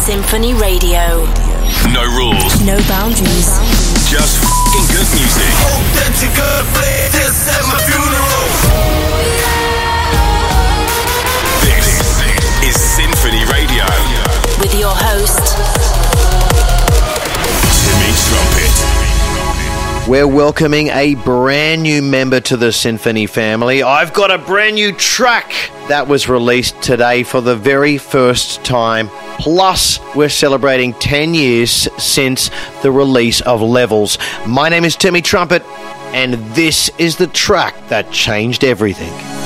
Sinphony Radio. No rules. No boundaries. Just f***ing good music. Hope that you could play this at my funeral. This is Sinphony Radio. With your host, Timmy Trumpet. We're welcoming a brand new member to the Sinphony family. I've got a brand new track that was released today for the very first time. Plus, we're celebrating 10 years since the release of Levels. My name is Timmy Trumpet, and this is the track that changed everything.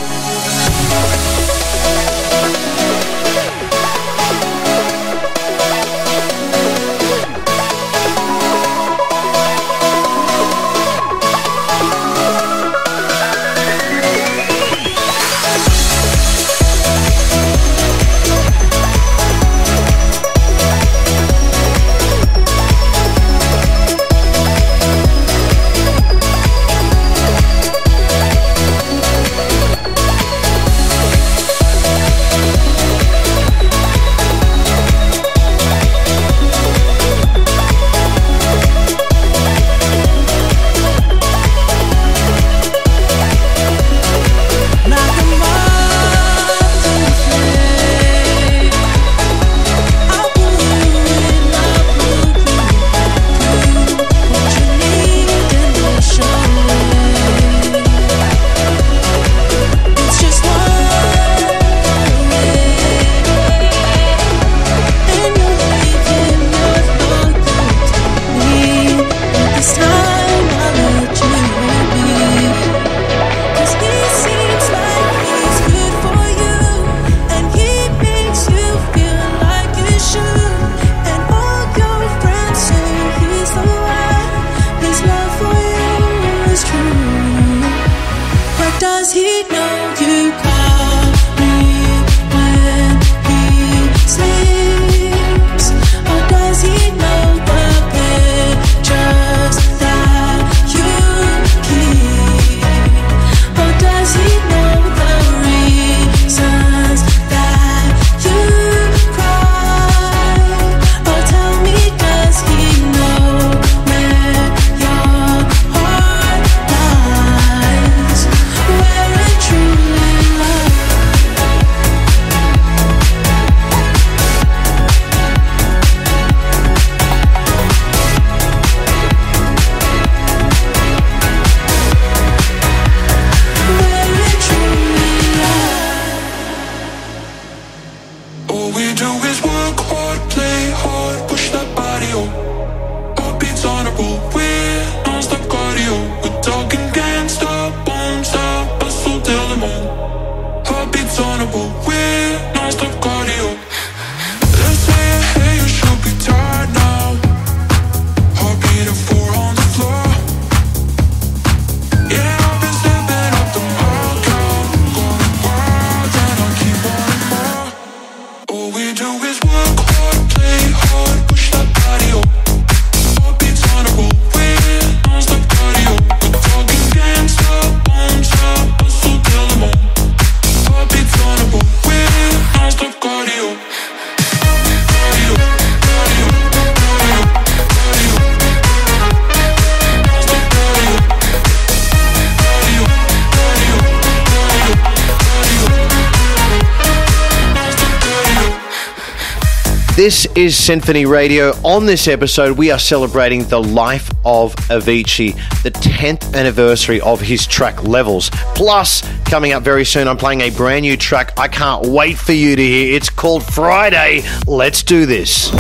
This is Sinphony Radio. On this episode, we are celebrating the life of Avicii, the 10th anniversary of his track Levels. Plus, coming up very soon, I'm playing a brand new track I can't wait for you to hear. It's called Friday. Let's do this.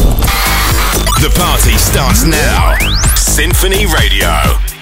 The party starts now. Sinphony Radio.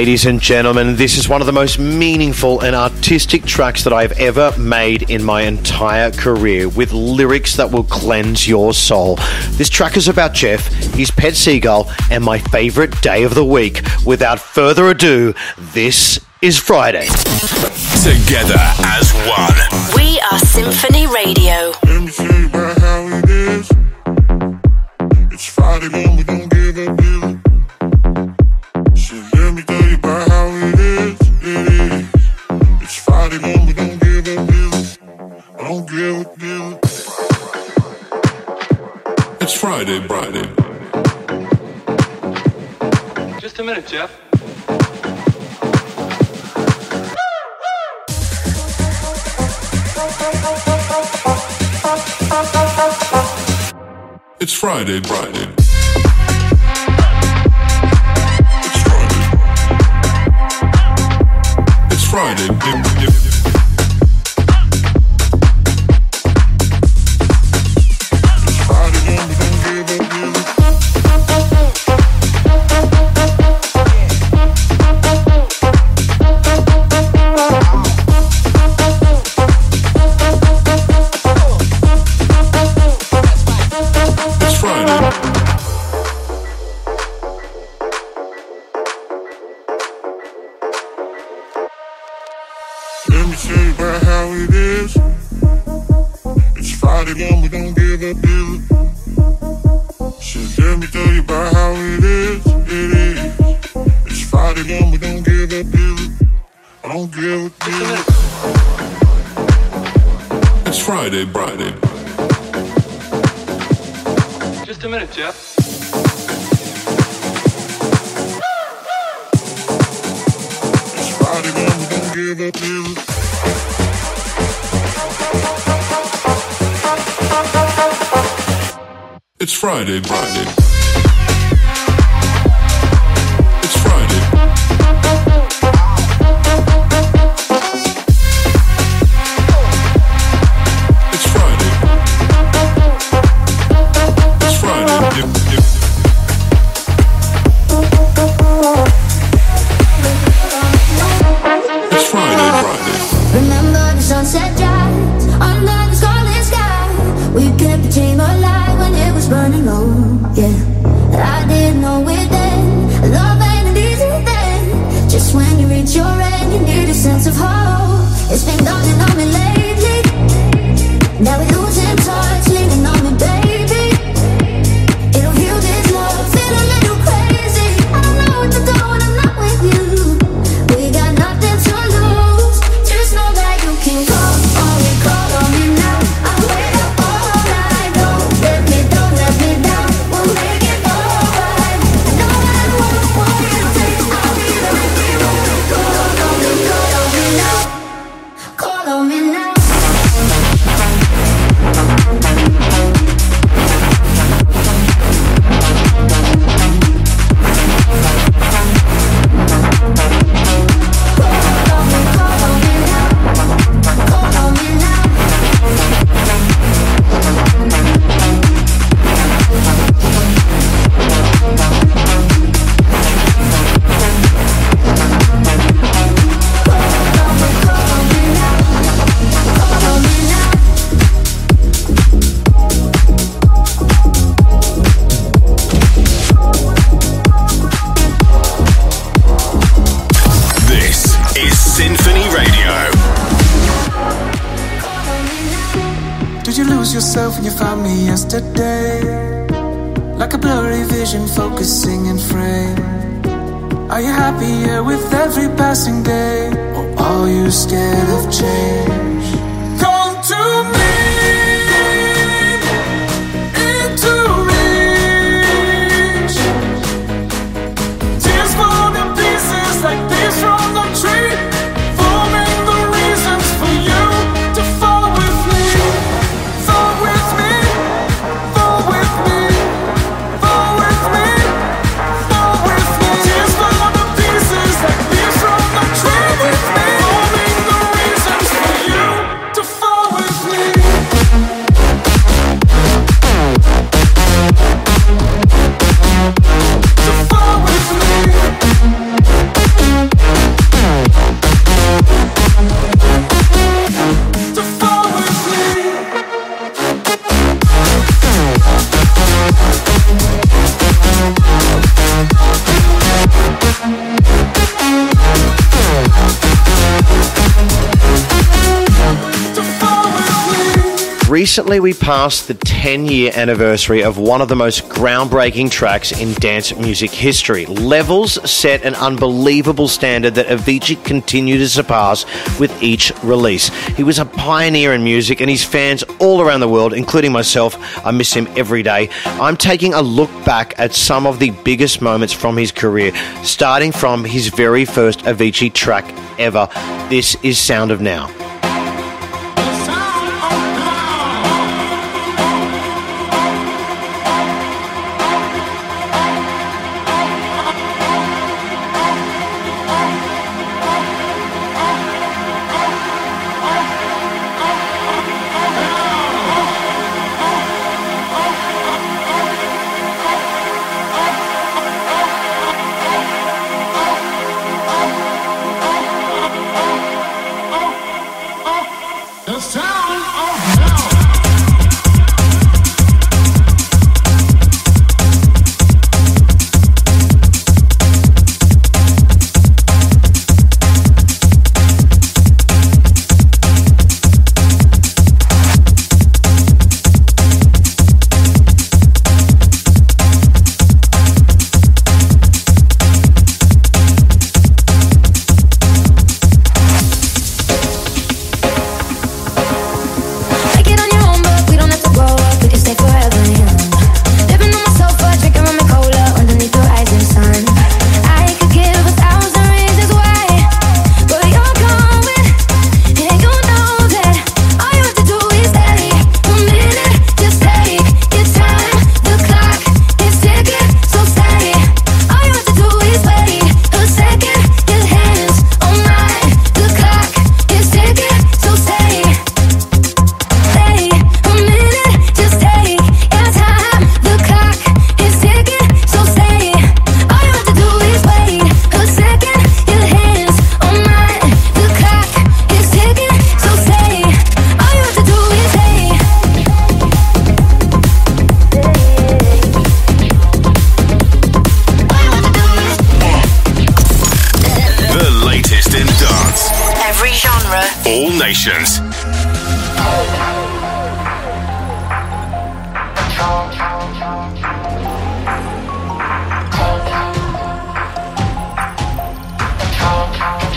Ladies and gentlemen, this is one of the most meaningful and artistic tracks that I've ever made in my entire career, with lyrics that will cleanse your soul. This track is about Jeff, his pet seagull, and my favorite day of the week. Without further ado, this is Friday. Together as one, we are Sinphony Radio. Friday, Friday. Just a minute, Jeff. It's Friday, Friday. Or are you scared of change? Recently, we passed the 10 year anniversary of one of the most groundbreaking tracks in dance music history. Levels set an unbelievable standard that Avicii continued to surpass with each release. He was a pioneer in music, and his fans all around the world, including myself, I miss him every day. I'm taking a look back at some of the biggest moments from his career, starting from his very first Avicii track ever. This is Sound of Now.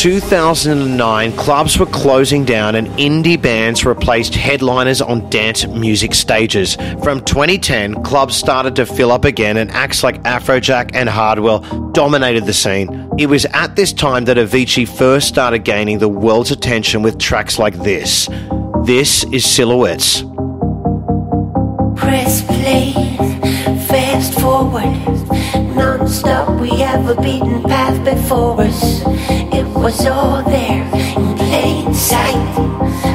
2009, clubs were closing down and indie bands replaced headliners on dance music stages. From 2010, clubs started to fill up again and acts like Afrojack and Hardwell dominated the scene. It was at this time that Avicii first started gaining the world's attention with tracks like this. This is Silhouettes. Press play, fast forward. Non stop, we have a beaten path before us was all there in plain sight.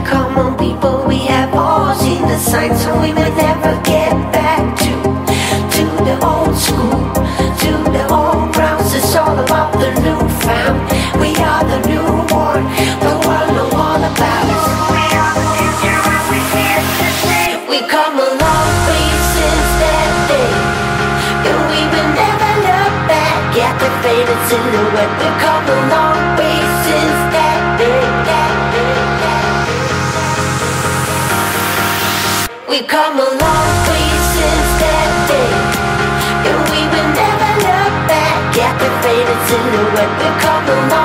Come on, people, we have all seen the signs, so we may never get. you call the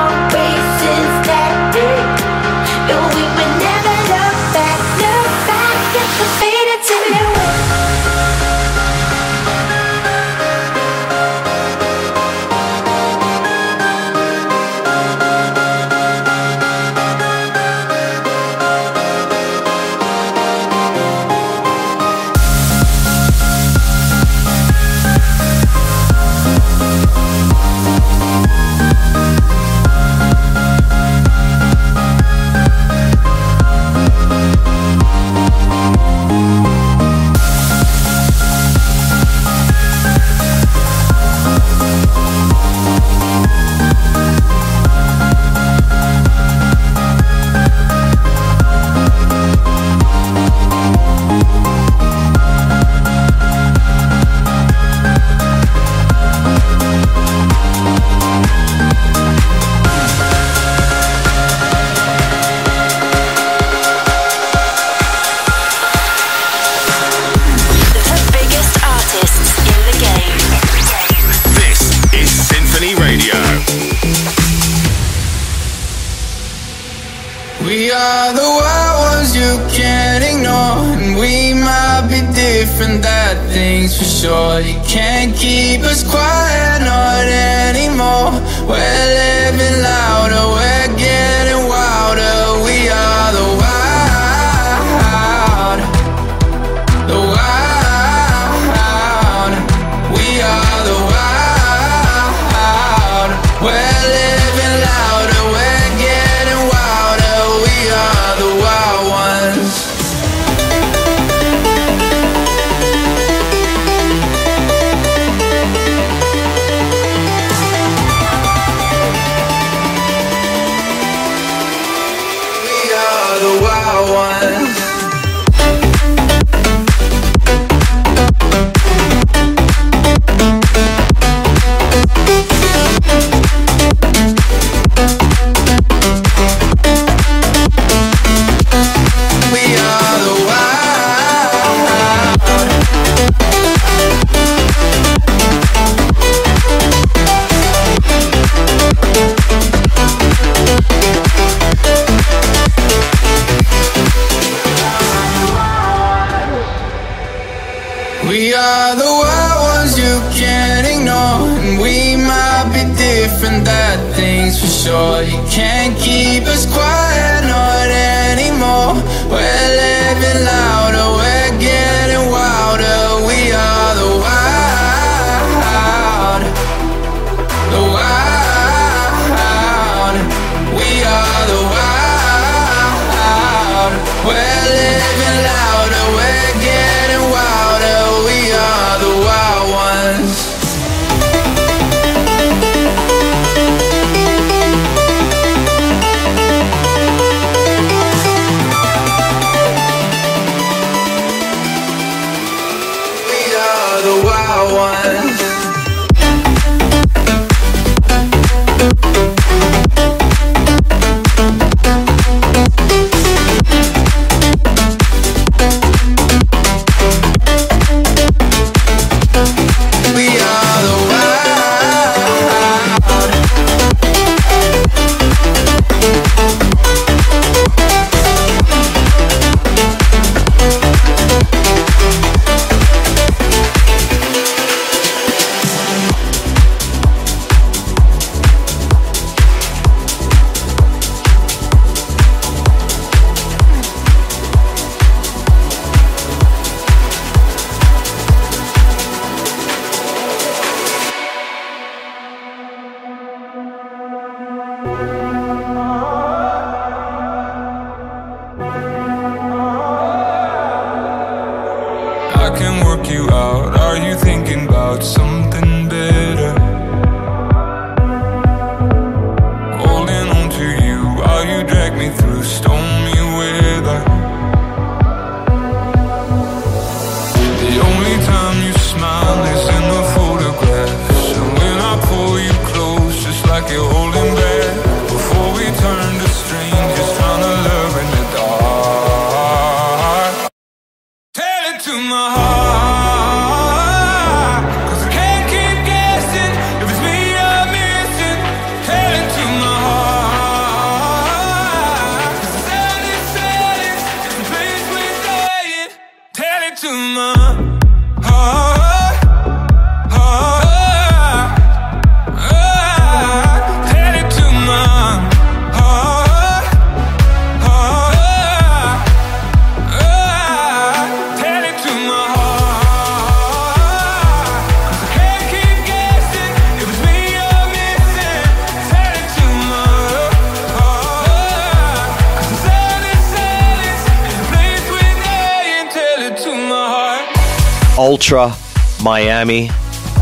Miami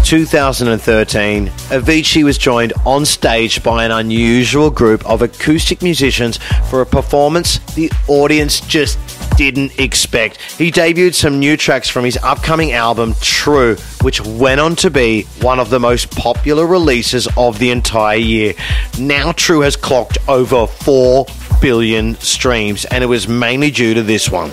2013, Avicii was joined on stage by an unusual group of acoustic musicians for a performance the audience just didn't expect. He debuted some new tracks from his upcoming album, True, which went on to be one of the most popular releases of the entire year. Now, True has clocked over 4 billion streams, and it was mainly due to this one.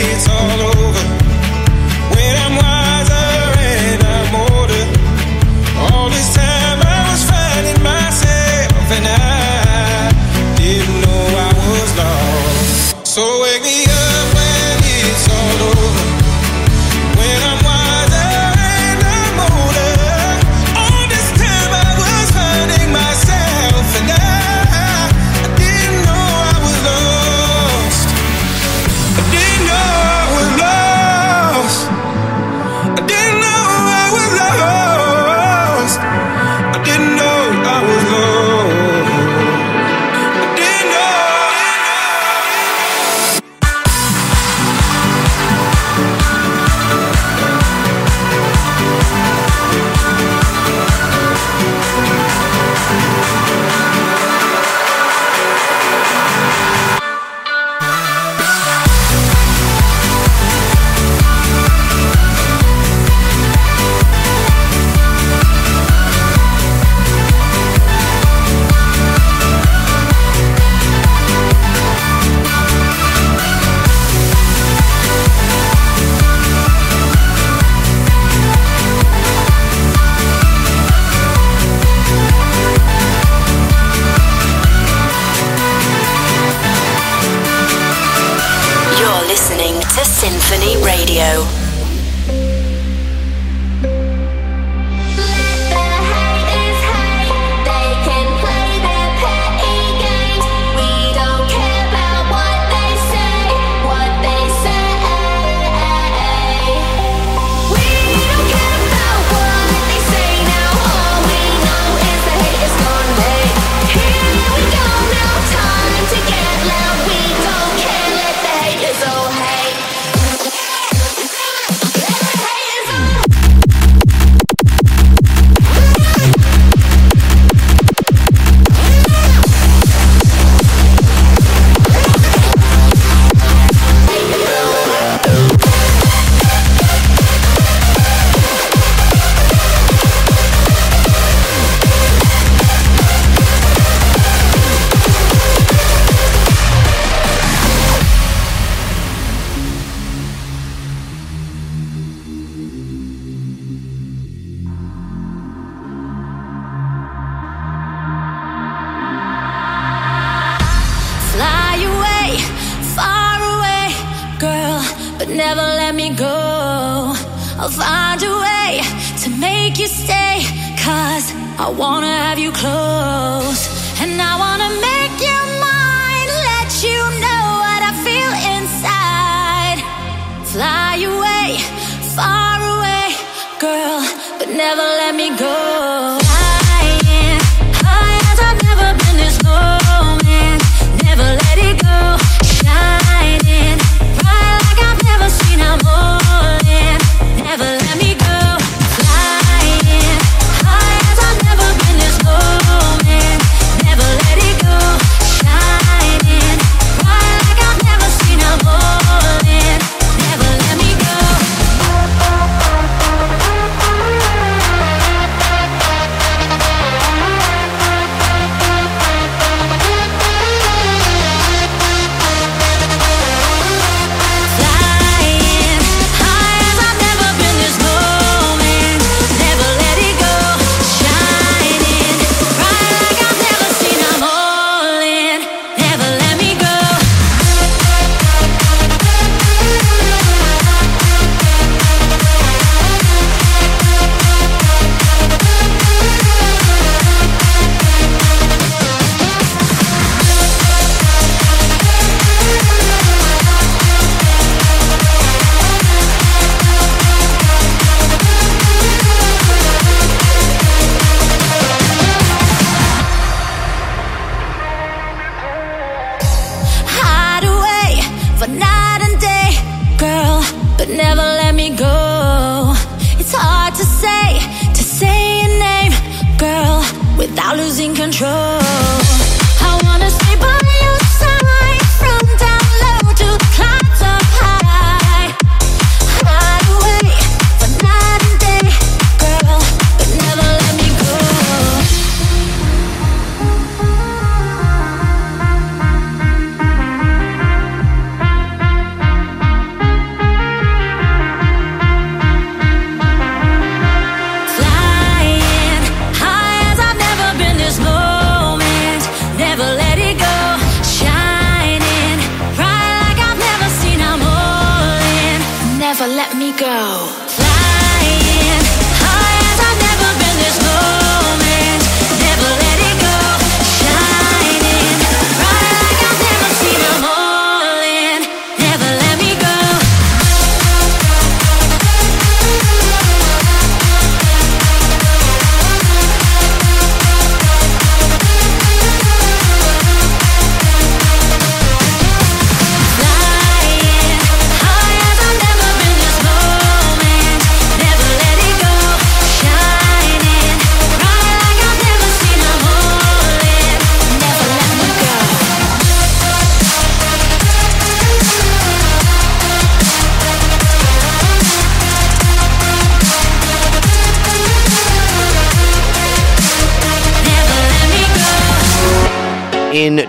it's all over. Let me go.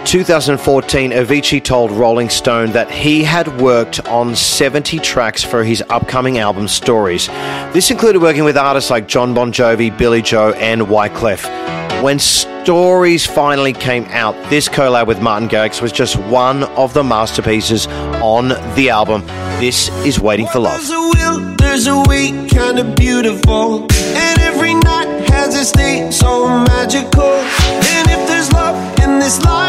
2014, Avicii told Rolling Stone that he had worked on 70 tracks for his upcoming album Stories. This included working with artists like Jon Bon Jovi, Billie Joe, and Wyclef. When Stories finally came out, this collab with Martin Garrix was just one of the masterpieces on the album. This is Waiting for Love. There's a will, there's a way, kinda beautiful. And every night has so magical. And if there's love in this life,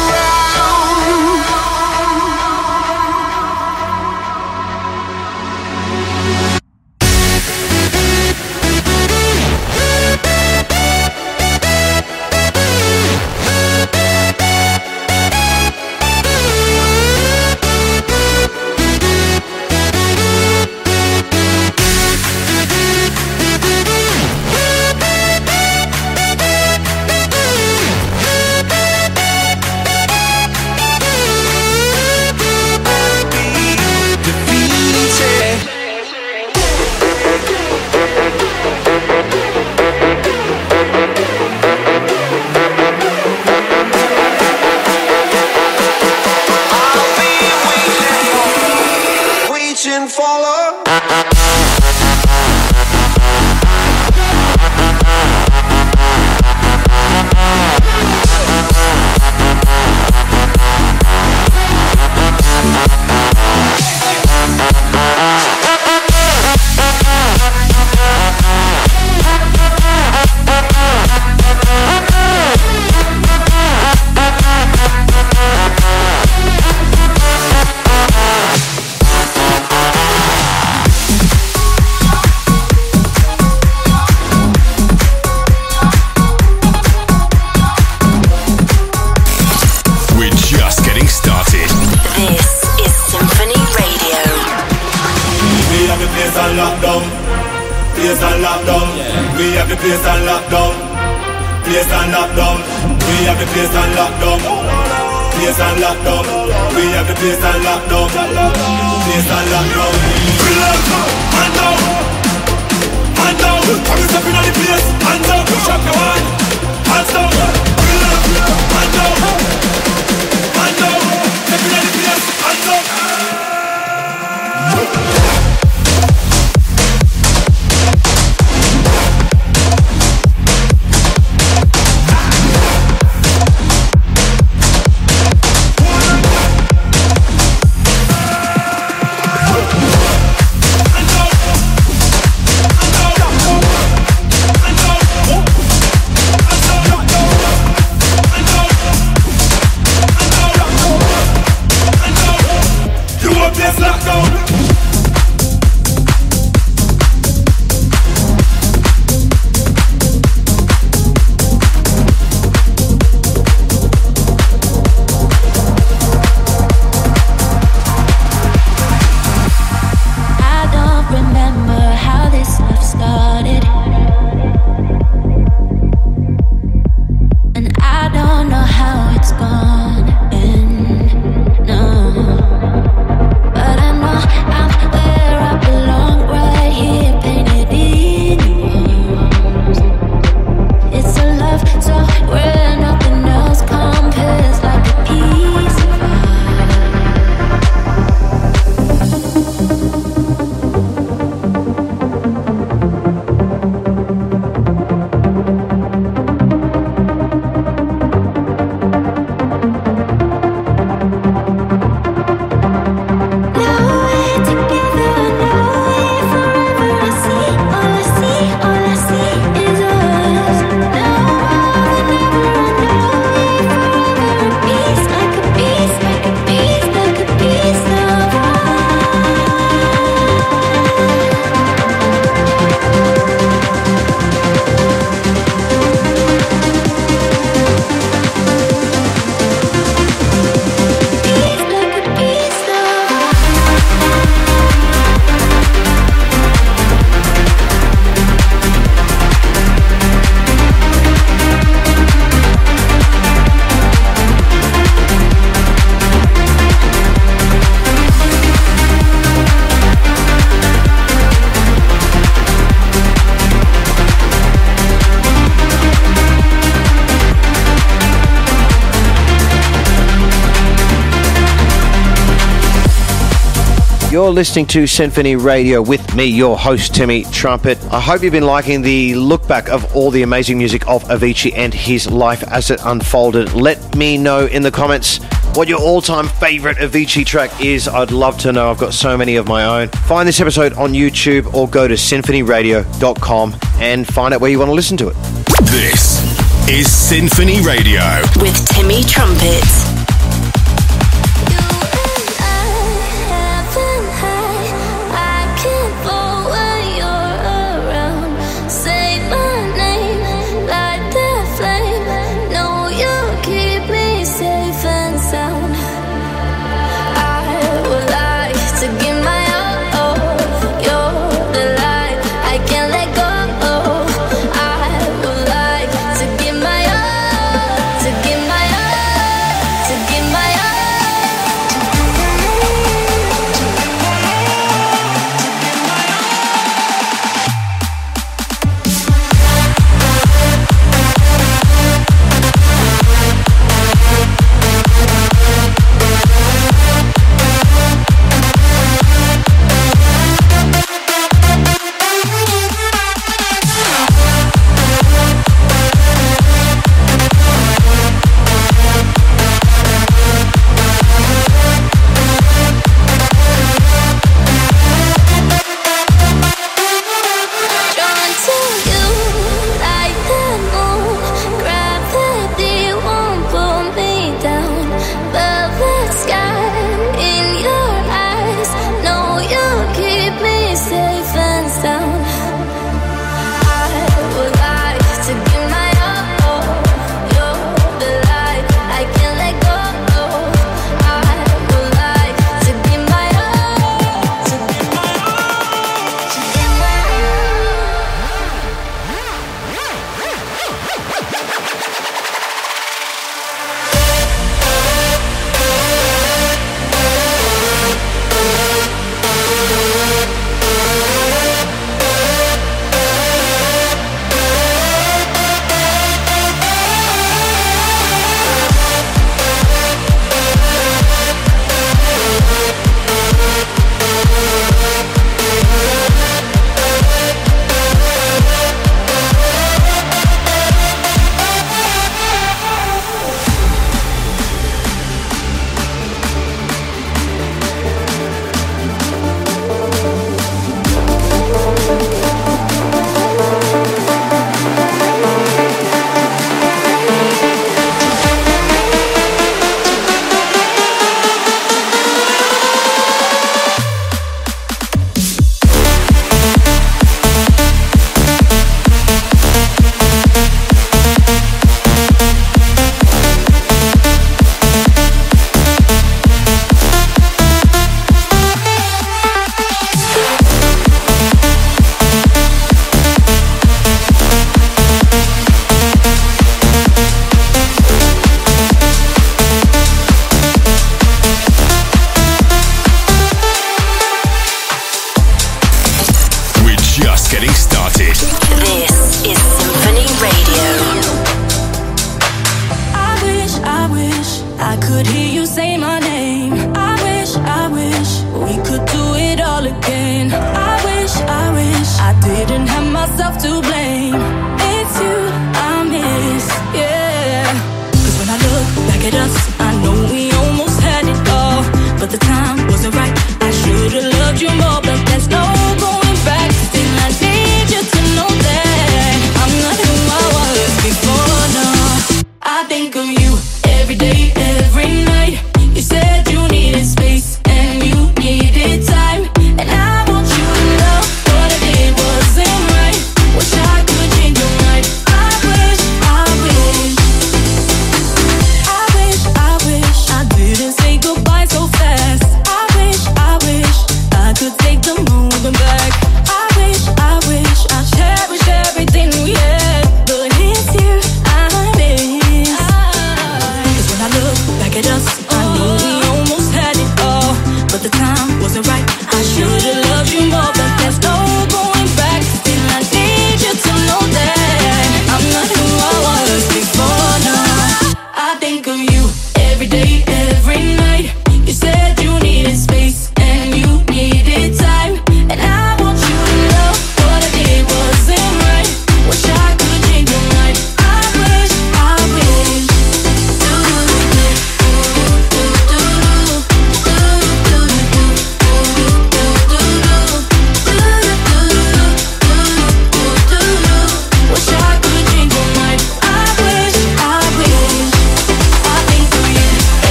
You're listening to Sinphony Radio with me, your host, Timmy Trumpet. I hope you've been liking the look back of all the amazing music of Avicii and his life as it unfolded. Let me know in the comments what your all time favorite Avicii track is. I'd love to know. I've got so many of my own. Find this episode on YouTube or go to sinphonyradio.com and find out where you want to listen to it. This is Sinphony Radio. With Timmy Trumpet.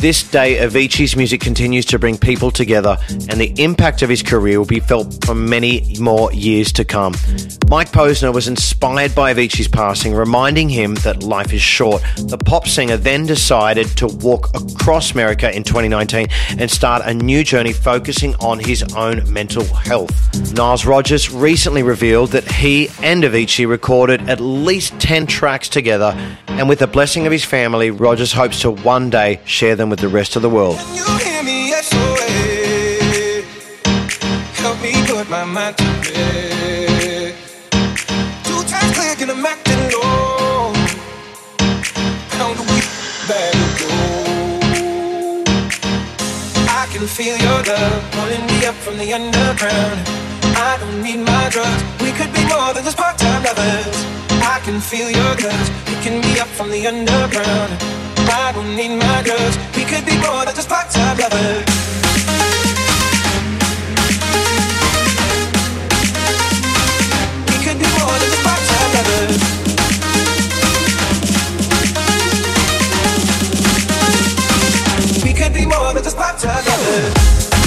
this day, Avicii's music continues to bring people together, and the impact of his career will be felt for many more years to come. Mike Posner was inspired by Avicii's passing, reminding him that life is short. The pop singer then decided to walk across America in 2019 and start a new journey focusing on his own mental health. Niles Rodgers recently revealed that he and Avicii recorded at least 10 tracks together, and with the blessing of his family, Rodgers hopes to one day share them with the rest of the world. can feel your love pulling me up from the underground. I don't need my drugs. We could be more than just part-time lovers. I can feel your guts picking me up from the underground. I don't need my. We could be more than just part-time lovers. We could be more than just lovers. We could be more than just lovers.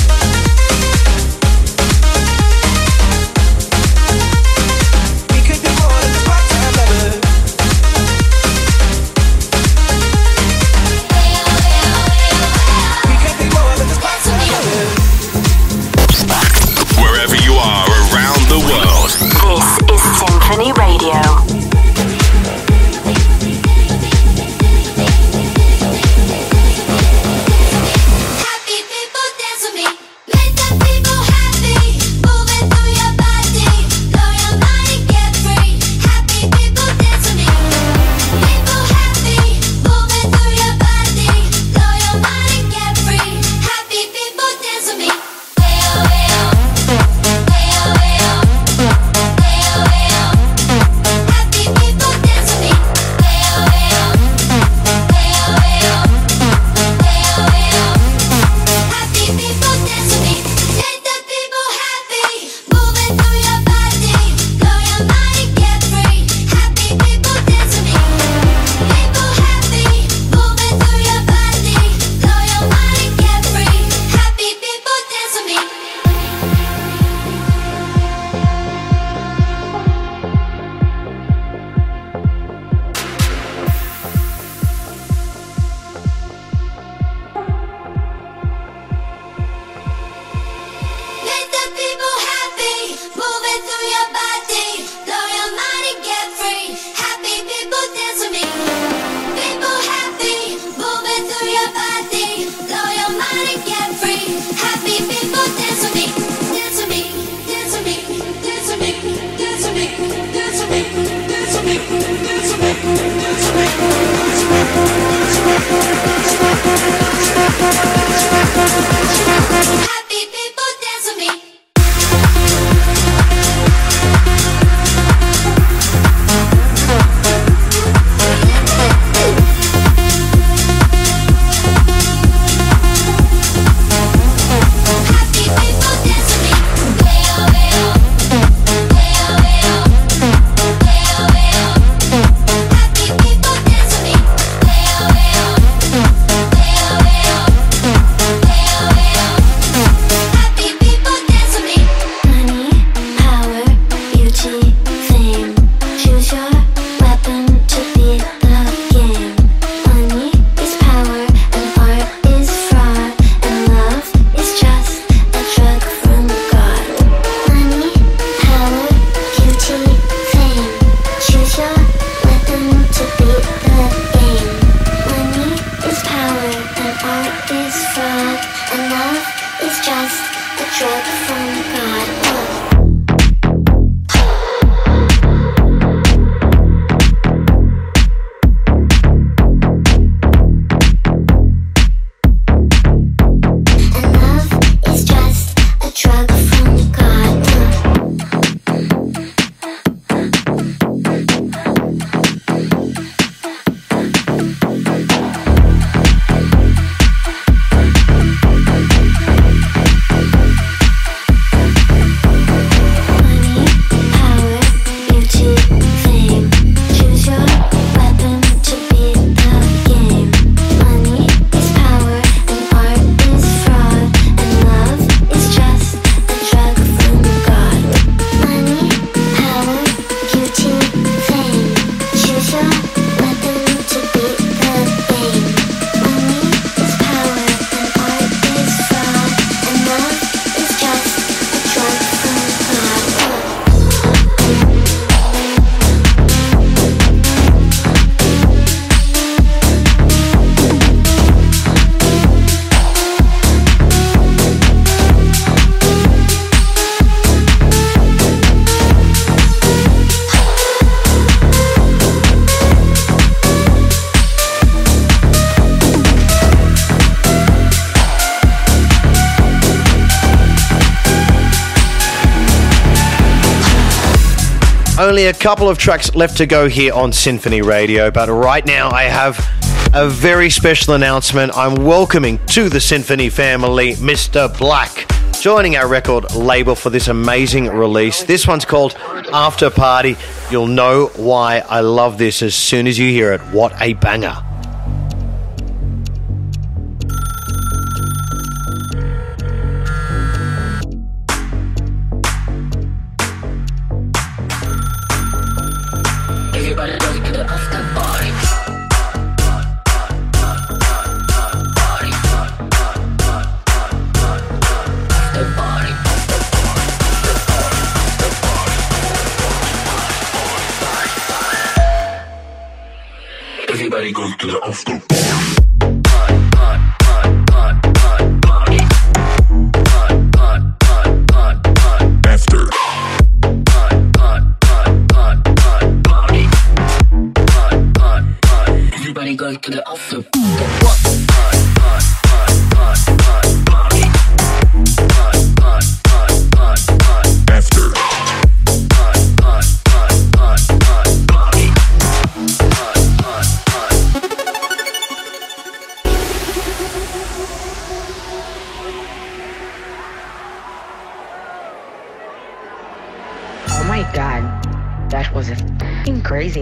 Only a couple of tracks left to go here on Sinphony Radio, but right now I have a very special announcement. I'm welcoming to the Sinphony family Mr. Black, joining our record label for this amazing release. This one's called After Party. You'll know why I love this as soon as you hear it. What a banger!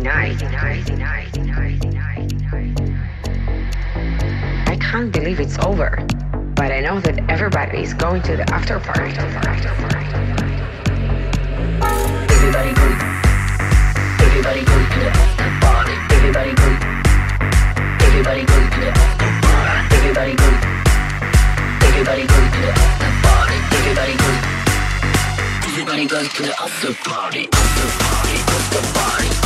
I can't believe it's over, but I know that everybody is going to the after party. Everybody go to the after party. Everybody go. Everybody go to the after party. Everybody go. Everybody go to the after party. Everybody go. Everybody goes to the after party. After party. After party.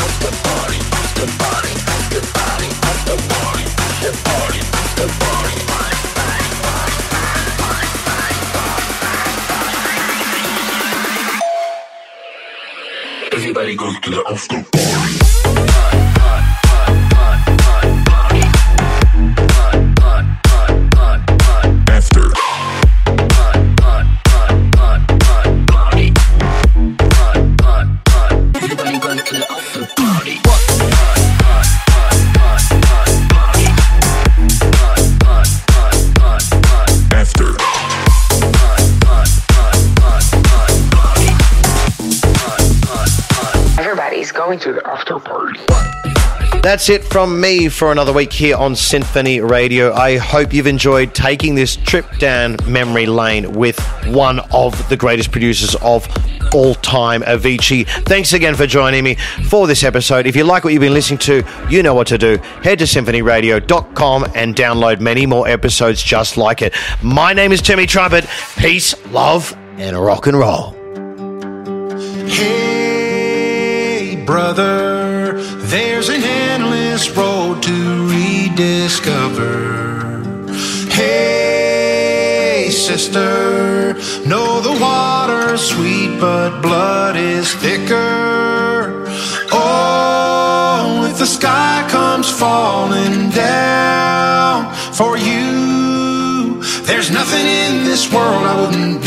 Everybody goes to the after party. The after party. That's it from me for another week here on Sinphony Radio. I hope you've enjoyed taking this trip down memory lane with one of the greatest producers of all time, Avicii. Thanks again for joining me for this episode. If you like what you've been listening to, you know what to do. Head to sinphonyradio.com and download many more episodes just like it. My name is Timmy Trumpet. Peace, love, and rock and roll. brother, there's an endless road to rediscover. Hey, sister, know the water's sweet, but blood is thicker. Oh, if the sky comes falling down for you, there's nothing in this world I wouldn't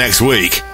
next week.